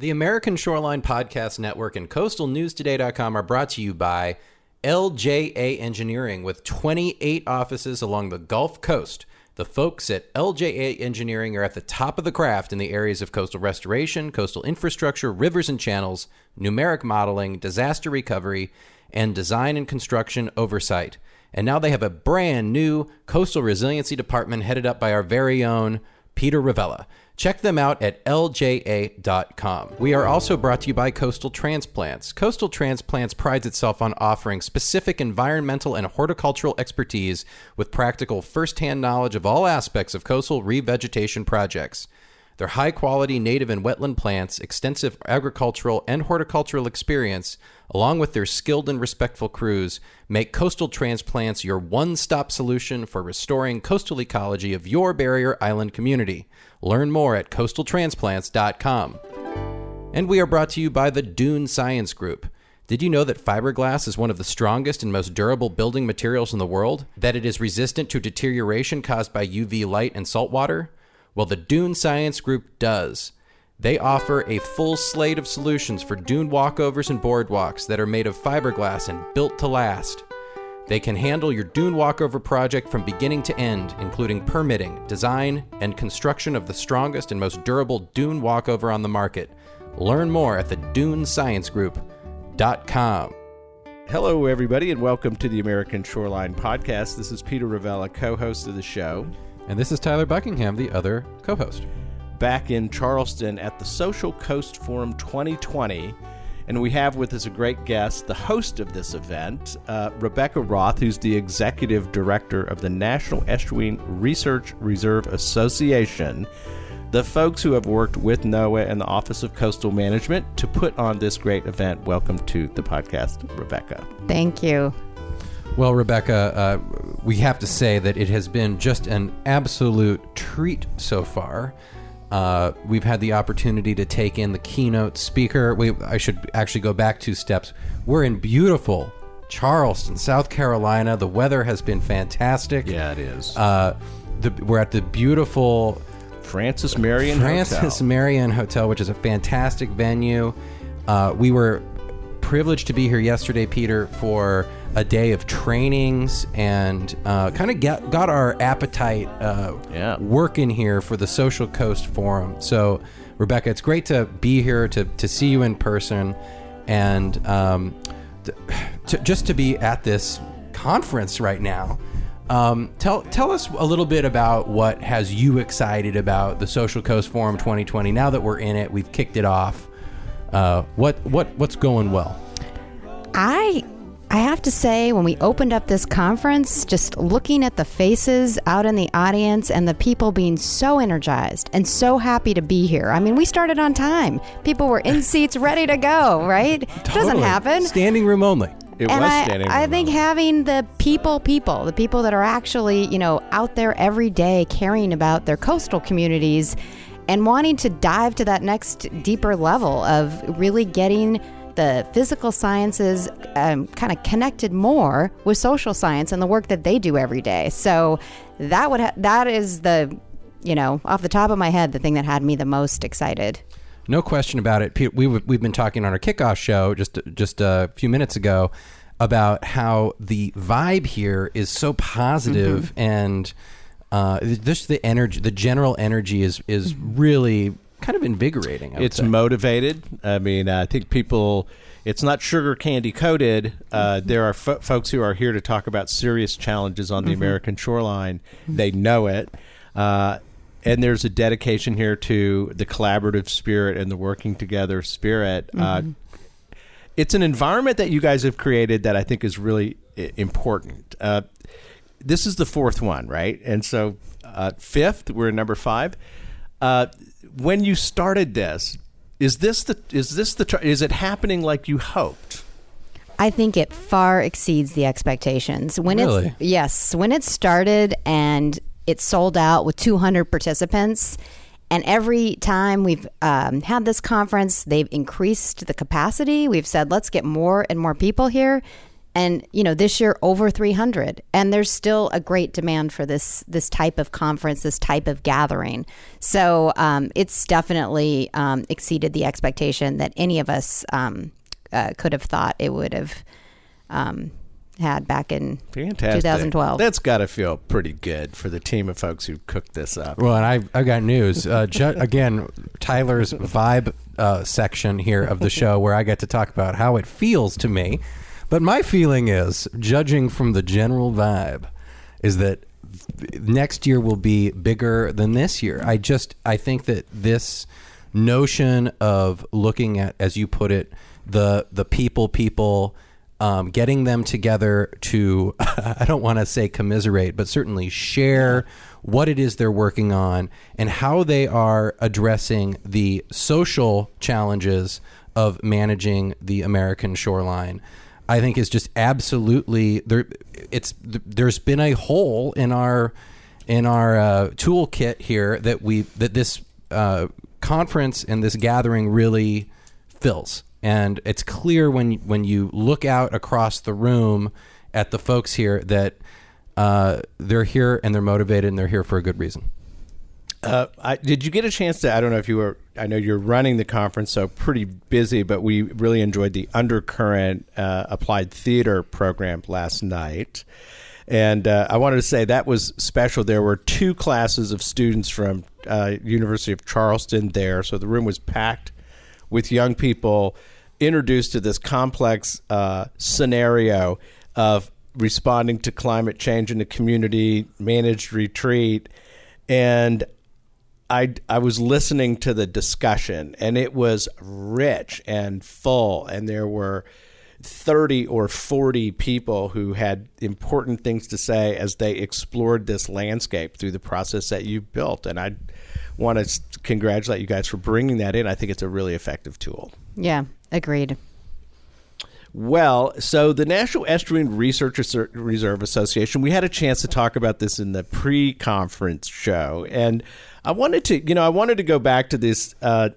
The American Shoreline Podcast Network and CoastalNewsToday.com are brought to you by LJA Engineering with 28 offices along the Gulf Coast. The folks at LJA Engineering are at the top of the craft in the areas of coastal restoration, coastal infrastructure, rivers and channels, numeric modeling, disaster recovery, and design and construction oversight. And now they have a brand new coastal resiliency department headed up by our very own Peter Ravella. Check them out at lja.com. We are also brought to you by Coastal Transplants. Coastal Transplants prides itself on offering specific environmental and horticultural expertise with practical firsthand knowledge of all aspects of coastal revegetation projects. Their high quality native and wetland plants, extensive agricultural and horticultural experience, along with their skilled and respectful crews, make coastal transplants your one stop solution for restoring coastal ecology of your barrier island community. Learn more at coastaltransplants.com. And we are brought to you by the Dune Science Group. Did you know that fiberglass is one of the strongest and most durable building materials in the world? That it is resistant to deterioration caused by UV light and salt water? Well, the Dune Science Group does. They offer a full slate of solutions for dune walkovers and boardwalks that are made of fiberglass and built to last. They can handle your dune walkover project from beginning to end, including permitting, design, and construction of the strongest and most durable dune walkover on the market. Learn more at the dunesciencegroup.com. Hello, everybody, and welcome to the American Shoreline Podcast. This is Peter Ravella, co host of the show. And this is Tyler Buckingham, the other co host. Back in Charleston at the Social Coast Forum 2020. And we have with us a great guest, the host of this event, uh, Rebecca Roth, who's the executive director of the National Estuarine Research Reserve Association, the folks who have worked with NOAA and the Office of Coastal Management to put on this great event. Welcome to the podcast, Rebecca. Thank you. Well, Rebecca, uh, we have to say that it has been just an absolute treat so far. Uh, we've had the opportunity to take in the keynote speaker. We, I should actually go back two steps. We're in beautiful Charleston, South Carolina. The weather has been fantastic. Yeah, it is. Uh, the, we're at the beautiful Francis Marion Francis Hotel. Marion Hotel, which is a fantastic venue. Uh, we were privileged to be here yesterday, Peter, for a day of trainings and uh, kind of get, got our appetite uh, Yeah. working here for the Social Coast Forum. So, Rebecca, it's great to be here to, to see you in person and um, t- to, just to be at this conference right now. Um, tell tell us a little bit about what has you excited about the Social Coast Forum 2020. Now that we're in it, we've kicked it off. Uh, what what what's going well? I I have to say when we opened up this conference, just looking at the faces out in the audience and the people being so energized and so happy to be here. I mean, we started on time. People were in seats ready to go, right? Totally. Doesn't happen. Standing room only. It and was I, standing I think only. having the people, people, the people that are actually, you know, out there every day caring about their coastal communities and wanting to dive to that next deeper level of really getting the physical sciences um, kind of connected more with social science and the work that they do every day. So that would ha- that is the, you know, off the top of my head, the thing that had me the most excited. No question about it. Pete, we've, we've been talking on our kickoff show just just a few minutes ago about how the vibe here is so positive and uh, just the energy, the general energy is is really kind of invigorating. It's say. motivated. I mean, I think people. It's not sugar candy coated. Uh, there are fo- folks who are here to talk about serious challenges on the American shoreline. They know it, uh, and there's a dedication here to the collaborative spirit and the working together spirit. Uh, it's an environment that you guys have created that I think is really important. Uh, this is the fourth one, right? And so, uh, fifth, we're number five. When you started this, is this the is this the is it happening like you hoped? I think it far exceeds the expectations. When Really? it's yes, when it started and it sold out with 200 participants, and every time we've um, had this conference, they've increased the capacity. We've said let's get more and more people here. And you know this year over 300 and there's still a great demand for this this type of conference this type of gathering so um, it's definitely um, exceeded the expectation that any of us um, uh, could have thought it would have um, had back in Fantastic. 2012 That's got to feel pretty good for the team of folks who cooked this up. Well, and I've, I've got news. Uh, ju- again, Tyler's vibe uh, section here of the show where I get to talk about how it feels to me. But my feeling is, judging from the general vibe, is that next year will be bigger than this year. I just I think that this notion of looking at, as you put it, the the people people. Um, getting them together to, I don't want to say commiserate, but certainly share what it is they're working on and how they are addressing the social challenges of managing the American shoreline. I think is just absolutely there. It's there's been a hole in our in our uh, toolkit here that we that this uh, conference and this gathering really fills, and it's clear when when you look out across the room at the folks here that uh, they're here and they're motivated and they're here for a good reason. Uh, I, did you get a chance to? I don't know if you were. I know you're running the conference, so pretty busy. But we really enjoyed the Undercurrent uh, Applied Theater program last night, and uh, I wanted to say that was special. There were two classes of students from uh, University of Charleston there, so the room was packed with young people introduced to this complex uh, scenario of responding to climate change in the community, managed retreat, and I, I was listening to the discussion and it was rich and full and there were 30 or 40 people who had important things to say as they explored this landscape through the process that you built and I want to congratulate you guys for bringing that in. I think it's a really effective tool. Yeah agreed. Well, so the National Estuarine Research Reserve Association, we had a chance to talk about this in the pre-conference show, and I wanted to, you know, I wanted to go back to this. Uh,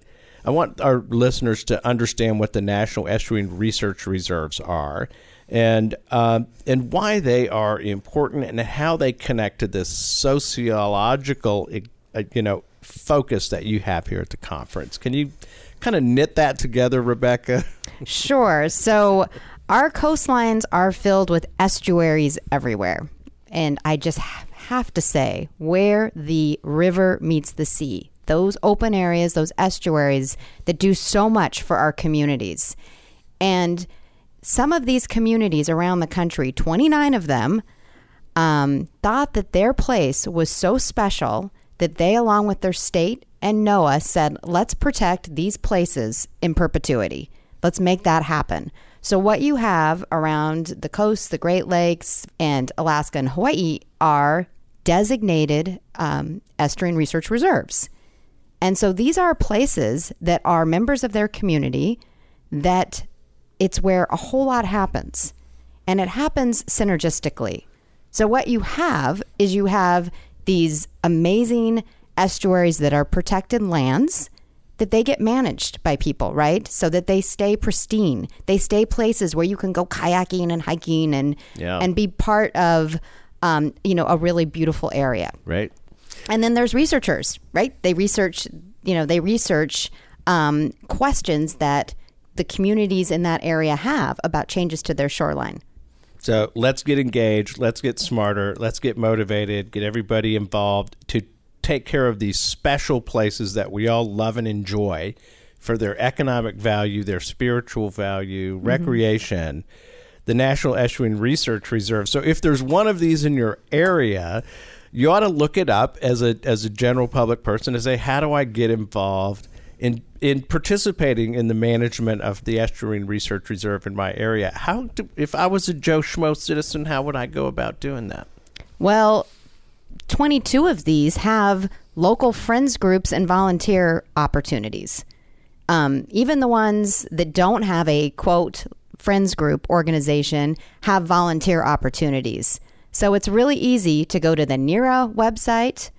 I want our listeners to understand what the National Estuarine Research Reserves are, and um, and why they are important, and how they connect to this sociological, uh, you know, focus that you have here at the conference. Can you kind of knit that together, Rebecca? Sure. So our coastlines are filled with estuaries everywhere. And I just have to say, where the river meets the sea, those open areas, those estuaries that do so much for our communities. And some of these communities around the country, 29 of them, um, thought that their place was so special that they, along with their state and NOAA, said, let's protect these places in perpetuity. Let's make that happen. So, what you have around the coast, the Great Lakes, and Alaska and Hawaii are designated um, estuarine research reserves. And so these are places that are members of their community that it's where a whole lot happens. And it happens synergistically. So, what you have is you have these amazing estuaries that are protected lands that they get managed by people, right? So that they stay pristine. They stay places where you can go kayaking and hiking and Yeah. and be part of um, you know a really beautiful area. Right. And then there's researchers, right? They research, you know, they research um, questions that the communities in that area have about changes to their shoreline. So let's get engaged. Let's get smarter. Let's get motivated. Get everybody involved to take care of these special places that we all love and enjoy for their economic value, their spiritual value, recreation. The National Estuarine Research Reserve. So if there's one of these in your area, you ought to look it up as a as a general public person and say, how do I get involved in in participating in the management of the Estuarine Research Reserve in my area? How do, if I was a Joe Schmo citizen, how would I go about doing that? Well, 22 of these have local friends groups and volunteer opportunities. Um, even the ones that don't have a quote friends group organization have volunteer opportunities. So it's really easy to go to the NERRA website,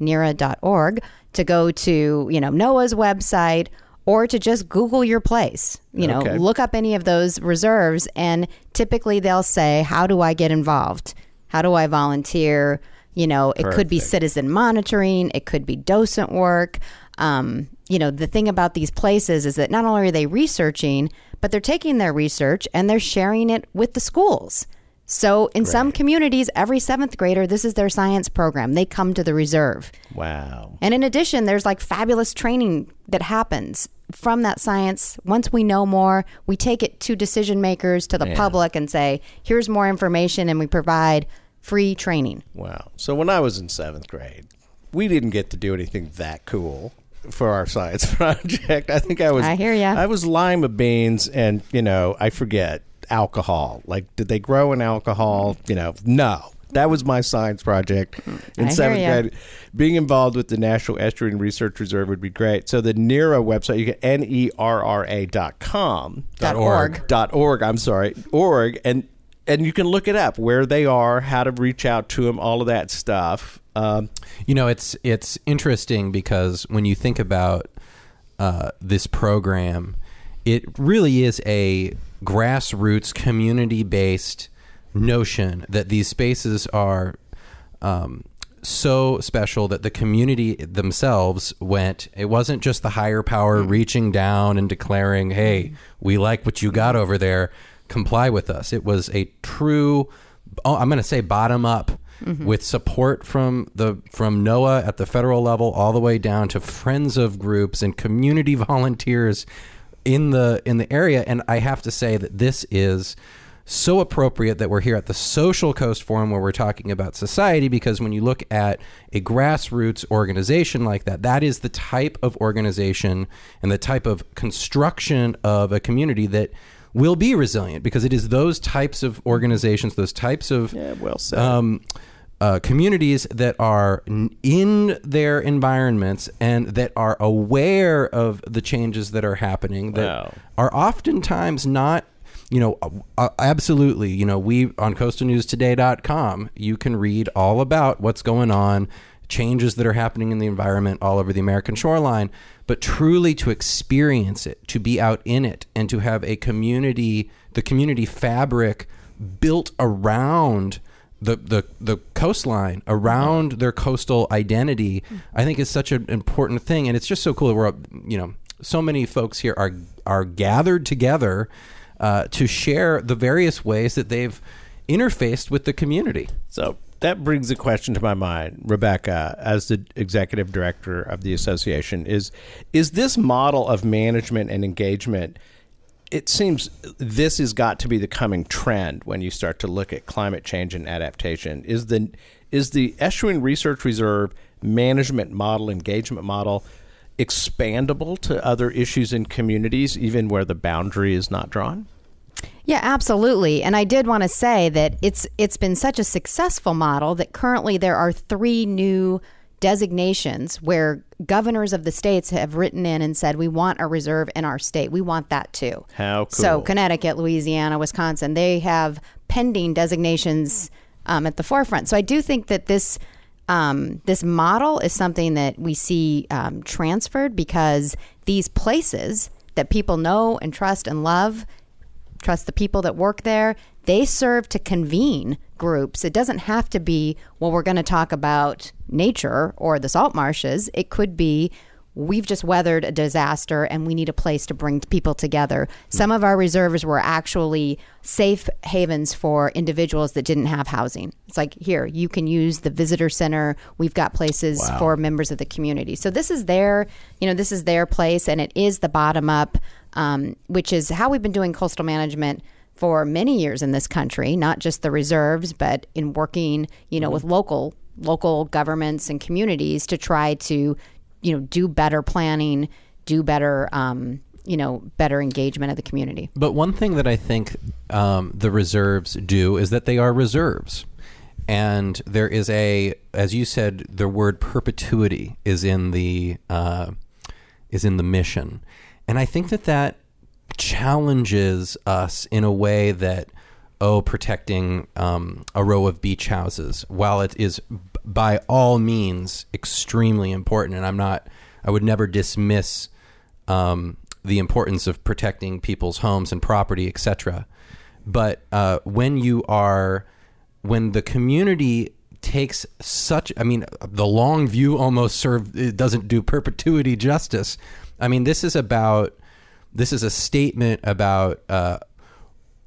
nerra.org, to go to, you know, NOAA's website or to just Google your place. You know, Okay. look up any of those reserves, and typically they'll say, How do I get involved? How do I volunteer? You know, it could be citizen monitoring, it could be docent work. Um, you know, the thing about these places is that not only are they researching, but they're taking their research and they're sharing it with the schools. So in some communities, every seventh grader, this is their science program. They come to the reserve. Wow. And in addition, there's like fabulous training that happens from that science. Once we know more, we take it to decision makers, to the public, and say, here's more information, and we provide free training. Wow. So when I was in seventh grade, we didn't get to do anything that cool for our science project. I think I was. I hear you. I was lima beans, and you know, I forget alcohol. Like, did they grow in alcohol? Mm. You know, no. That was my science project mm. in I seventh grade. Being involved with the National Estuarine Research Reserve would be great. So the NERRA website, you get N E R R A dot com Dot org. dot org. I'm sorry, org, and and you can look it up where they are, how to reach out to them, all of that stuff. Um, You know, it's it's interesting because when you think about uh, this program, it really is a grassroots, community-based notion that these spaces are um, so special that the community themselves went. It wasn't just the higher power reaching down and declaring, "Hey, we like what you got over there. Comply with us." It was a true. Oh, I'm going to say bottom up mm-hmm. with support from the from NOAA at the federal level all the way down to friends of groups and community volunteers in the in the area and I have to say that this is so appropriate that we're here at the Social Coast Forum where we're talking about society because when you look at a grassroots organization like that, that is the type of organization and the type of construction of a community that will be resilient because it is those types of organizations, those types of yeah, well said. um, uh, communities that are in their environments and that are aware of the changes that are happening that Wow. are oftentimes not you know uh, absolutely you know we on coastalnewstoday.com you can read all about what's going on changes that are happening in the environment all over the american shoreline but truly to experience it to be out in it and to have a community the community fabric built around the, the, the coastline around their coastal identity I think is such an important thing. And it's just so cool that we're you know so many folks here are are gathered together uh, to share the various ways that they've interfaced with the community. So that brings a question to my mind, Rebecca, as the executive director of the association. Is is this model of management and engagement? It seems this has got to be the coming trend when you start to look at climate change and adaptation. Is the is the Estuarine Research Reserve management model, engagement model, expandable to other issues in communities, even where the boundary is not drawn? Yeah, absolutely. And I did want to say that it's it's been such a successful model that currently there are three new designations where governors of the states have written in and said we want a reserve in our state. We want that too. How So. Connecticut, Louisiana, Wisconsin, they have pending designations um, at the forefront. So I do think that this um, this model is something that we see um, transferred because these places that people know and trust and love trust the people that work there. They serve to convene groups. It doesn't have to be, well, we're going to talk about nature or the salt marshes. It could be, we've just weathered a disaster and we need a place to bring people together. Some of our reserves were actually safe havens for individuals that didn't have housing. It's like, here, you can use the visitor center. We've got places for members of the community. So this is their, you know, this is their place and it is the bottom up um, which is how we've been doing coastal management for many years in this country, not just the reserves, but in working, you know, with local local governments and communities to try to, you know, do better planning, do better, um, you know, better engagement of the community. But one thing that I think um, the reserves do is that they are reserves. And there is a, as you said, the word perpetuity is in the uh, is in the mission, and I think that that challenges us in a way that oh, protecting um, a row of beach houses, while it is by all means extremely important, and I'm not, I would never dismiss um, the importance of protecting people's homes and property, etc. But uh, when you are, when the community takes such, I mean, the long view almost serve it doesn't do perpetuity justice. I mean, this is about, this is a statement about uh,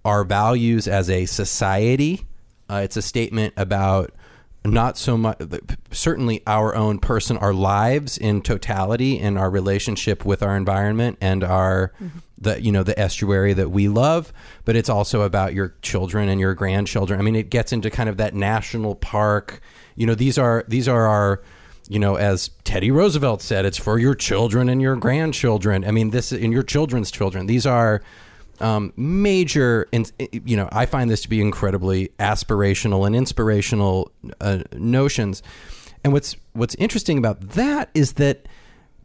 our values as a society. Uh, it's a statement about not so much certainly our own person our lives in totality and our relationship with our environment and our mm-hmm. the you know the estuary that we love but it's also about your children and your grandchildren i mean it gets into kind of that national park you know these are these are our you know as teddy roosevelt said it's for your children and your grandchildren i mean this in your children's children these are um, major, and you know, I find this to be incredibly aspirational and inspirational uh, notions. And what's what's interesting about that is that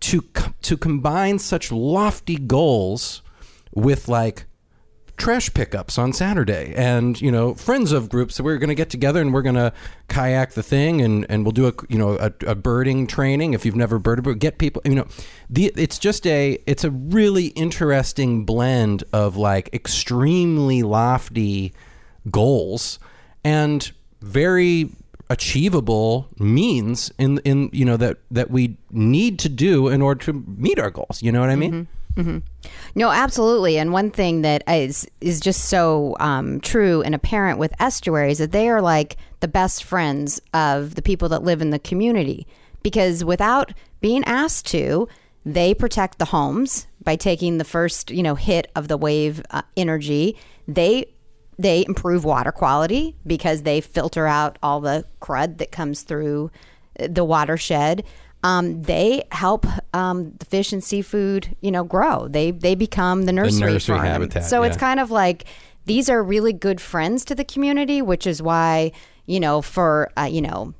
to to combine such lofty goals with like trash pickups on Saturday, and you know, friends of groups. So we're going to get together and we're going to kayak the thing, and and we'll do a you know a, a birding training. If you've never birded, but get people. You know, the it's just a it's a really interesting blend of like extremely lofty goals and very achievable means in in you know that that we need to do in order to meet our goals. You know what I mean? Mm-hmm. Mm-hmm. No, absolutely. And one thing that is is just so um, true and apparent with estuaries that they are like the best friends of the people that live in the community because without being asked to, they protect the homes by taking the first you know hit of the wave uh, energy. They they improve water quality because they filter out all the crud that comes through the watershed um, they help um, the fish and seafood, you know, grow. They they become the nursery, the nursery habitat. So yeah. it's kind of like these are really good friends to the community, which is why you know for uh, you know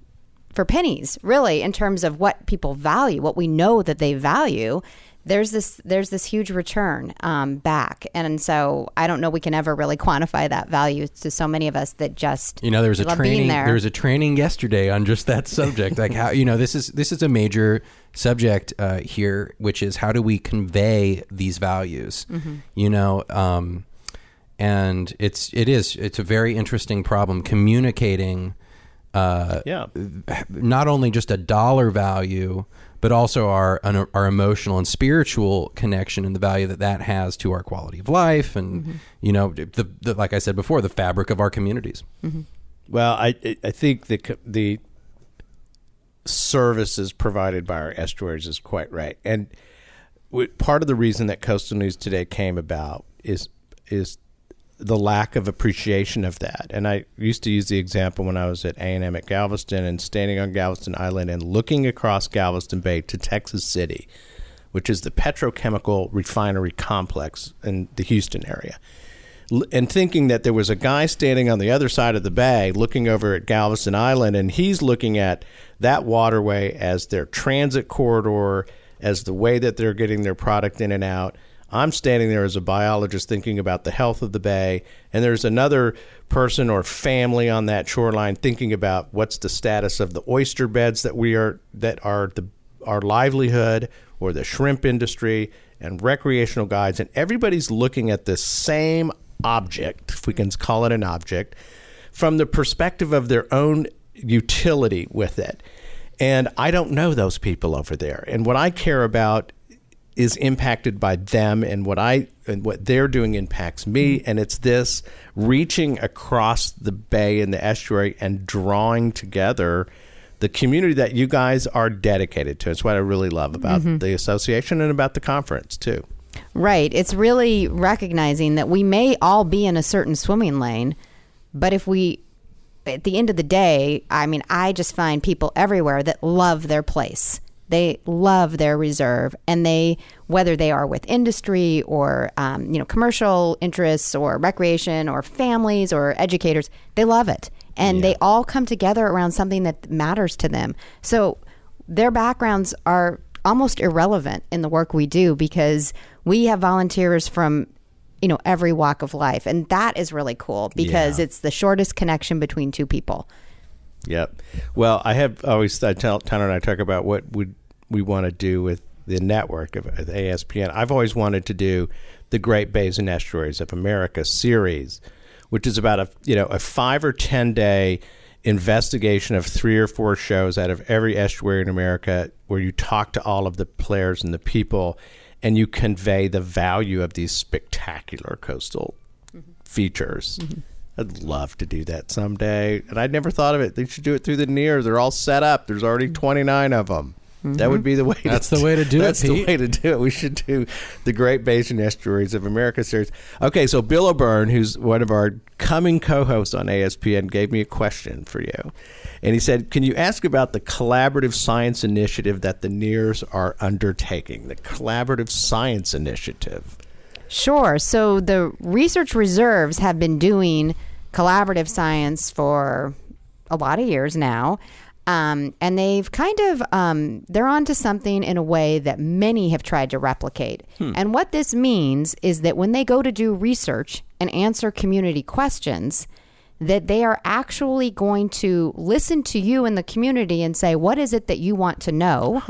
for pennies, really, in terms of what people value, what we know that they value there's this there's this huge return um, back, and so I don't know we can ever really quantify that value to so many of us that just you know there was a training there. there was a training yesterday on just that subject, like how you know this is this is a major subject uh, here, which is how do we convey these values, mm-hmm. you know. Um, and it's it is it's a very interesting problem communicating uh, yeah not only just a dollar value but also our our emotional and spiritual connection and the value that that has to our quality of life, and mm-hmm. you know, the, the, like I said before, the fabric of our communities. Mm-hmm. Well, I I think the the services provided by our estuaries is quite right, and part of the reason that Coastal News Today came about is is the lack of appreciation of that. And I used to use the example when I was at A&M at Galveston and standing on Galveston Island and looking across Galveston Bay to Texas City, which is the petrochemical refinery complex in the Houston area. And thinking that there was a guy standing on the other side of the bay looking over at Galveston Island, and he's looking at that waterway as their transit corridor, as the way that they're getting their product in and out I'm standing there as a biologist thinking about the health of the bay, and there's another person or family on that shoreline thinking about what's the status of the oyster beds that we are that are the our livelihood or the shrimp industry and recreational guides and everybody's looking at the same object, if we can call it an object, from the perspective of their own utility with it. And I don't know those people over there. And what I care about is impacted by them and what I and what they're doing impacts me mm-hmm. and it's this reaching across the bay and the estuary and drawing together the community that you guys are dedicated to. It's what I really love about mm-hmm. the association and about the conference too. Right. It's really recognizing that we may all be in a certain swimming lane, but if we at the end of the day, I mean, I just find people everywhere that love their place they love their reserve, and they whether they are with industry or um, you know commercial interests or recreation or families or educators, they love it, and yeah. they all come together around something that matters to them. So their backgrounds are almost irrelevant in the work we do because we have volunteers from you know every walk of life and that is really cool because yeah. it's the shortest connection between two people Yep. Well, I have always I tell Tanner and I talk about what would we want to do with the network of, of ASPN, I've always wanted to do the Great Bays and Estuaries of America series, which is about a you know a five or ten day investigation of three or four shows out of every estuary in America, where you talk to all of the players and the people, and you convey the value of these spectacular coastal mm-hmm. features. Mm-hmm. I'd love to do that someday, and I'd never thought of it. They should do it through the NERR. They're all set up. There's already mm-hmm. 29 of them. That would be the way. That's to, the way to do it, That's the way to do it. We should do the Great Bays and Estuaries of America series. Okay, so Bill O'Byrne, who's one of our coming co-hosts on ASPN, gave me a question for you, and he said, "Can you ask about the collaborative science initiative that the NERRS are undertaking? The collaborative science initiative." Sure. So the research reserves have been doing collaborative science for a lot of years now. Um, and they've kind of um, they're onto something in a way that many have tried to replicate. And what this means is that when they go to do research and answer community questions, that they are actually going to listen to you in the community and say, "What is it that you want to know?"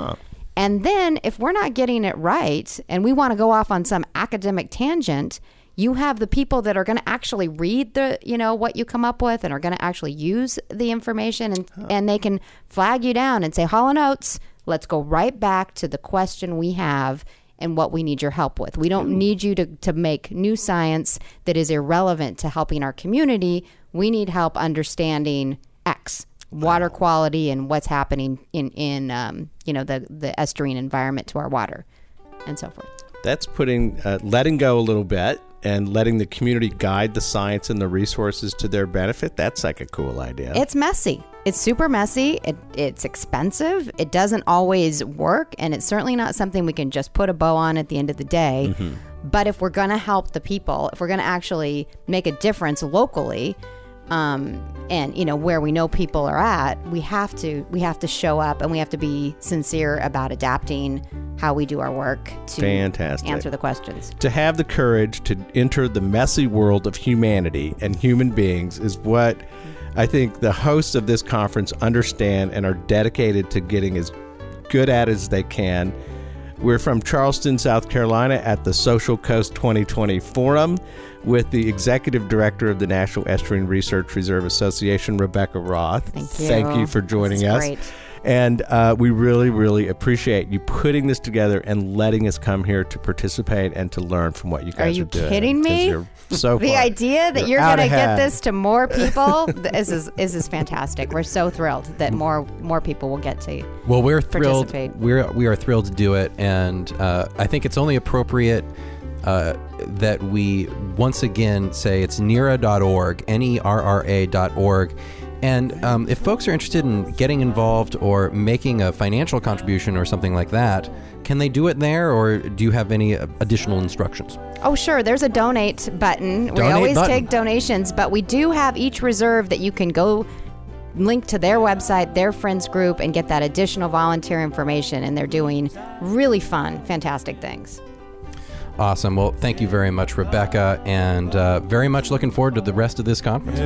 And then if we're not getting it right and we want to go off on some academic tangent, you have the people that are going to actually read the, you know, what you come up with and are going to actually use the information and and they can flag you down and say, "Hall and Oates, let's go right back to the question we have and what we need your help with. We don't hmm. need you to, to make new science that is irrelevant to helping our community. We need help understanding X water quality and what's happening in in um, you know the the estuarine environment to our water and so forth. That's putting uh, letting go a little bit and letting the community guide the science and the resources to their benefit. That's like a cool idea. It's messy. It's super messy. It, it's expensive. It doesn't always work, and it's certainly not something we can just put a bow on at the end of the day. But if we're going to help the people, if we're going to actually make a difference locally, um, and you know where we know people are at, we have to we have to show up and we have to be sincere about adapting how we do our work to Fantastic. answer the questions. to have the courage to enter the messy world of humanity and human beings is what I think the hosts of this conference understand and are dedicated to getting as good at as they can. We're from Charleston, South Carolina at the Social Coast 2020 Forum with the Executive Director of the National Estuarine Research Reserve Association, Rebecca Roth. Thank you. Thank you for joining us. great. And uh, we really, really appreciate you putting this together and letting us come here to participate and to learn from what you guys are, you doing. kidding 'Cause me? you're So the far. idea that you're, out going to get this to more people this is this is fantastic. We're so thrilled that more more people will get to. Well, we're thrilled. Participate. We're we are thrilled to do it, and uh, I think it's only appropriate uh, that we once again say it's nerra.org, n e r r a dot org. And um, if folks are interested in getting involved or making a financial contribution or something like that, can they do it there, or do you have any uh, additional instructions? Oh, sure. There's a donate button. Donate we always button. take donations, but we do have each reserve that you can go link to their website, their friends group, and get that additional volunteer information. And they're doing really fun, fantastic things. Awesome. Well, thank you very much, Rebecca, and uh, very much looking forward to the rest of this conference.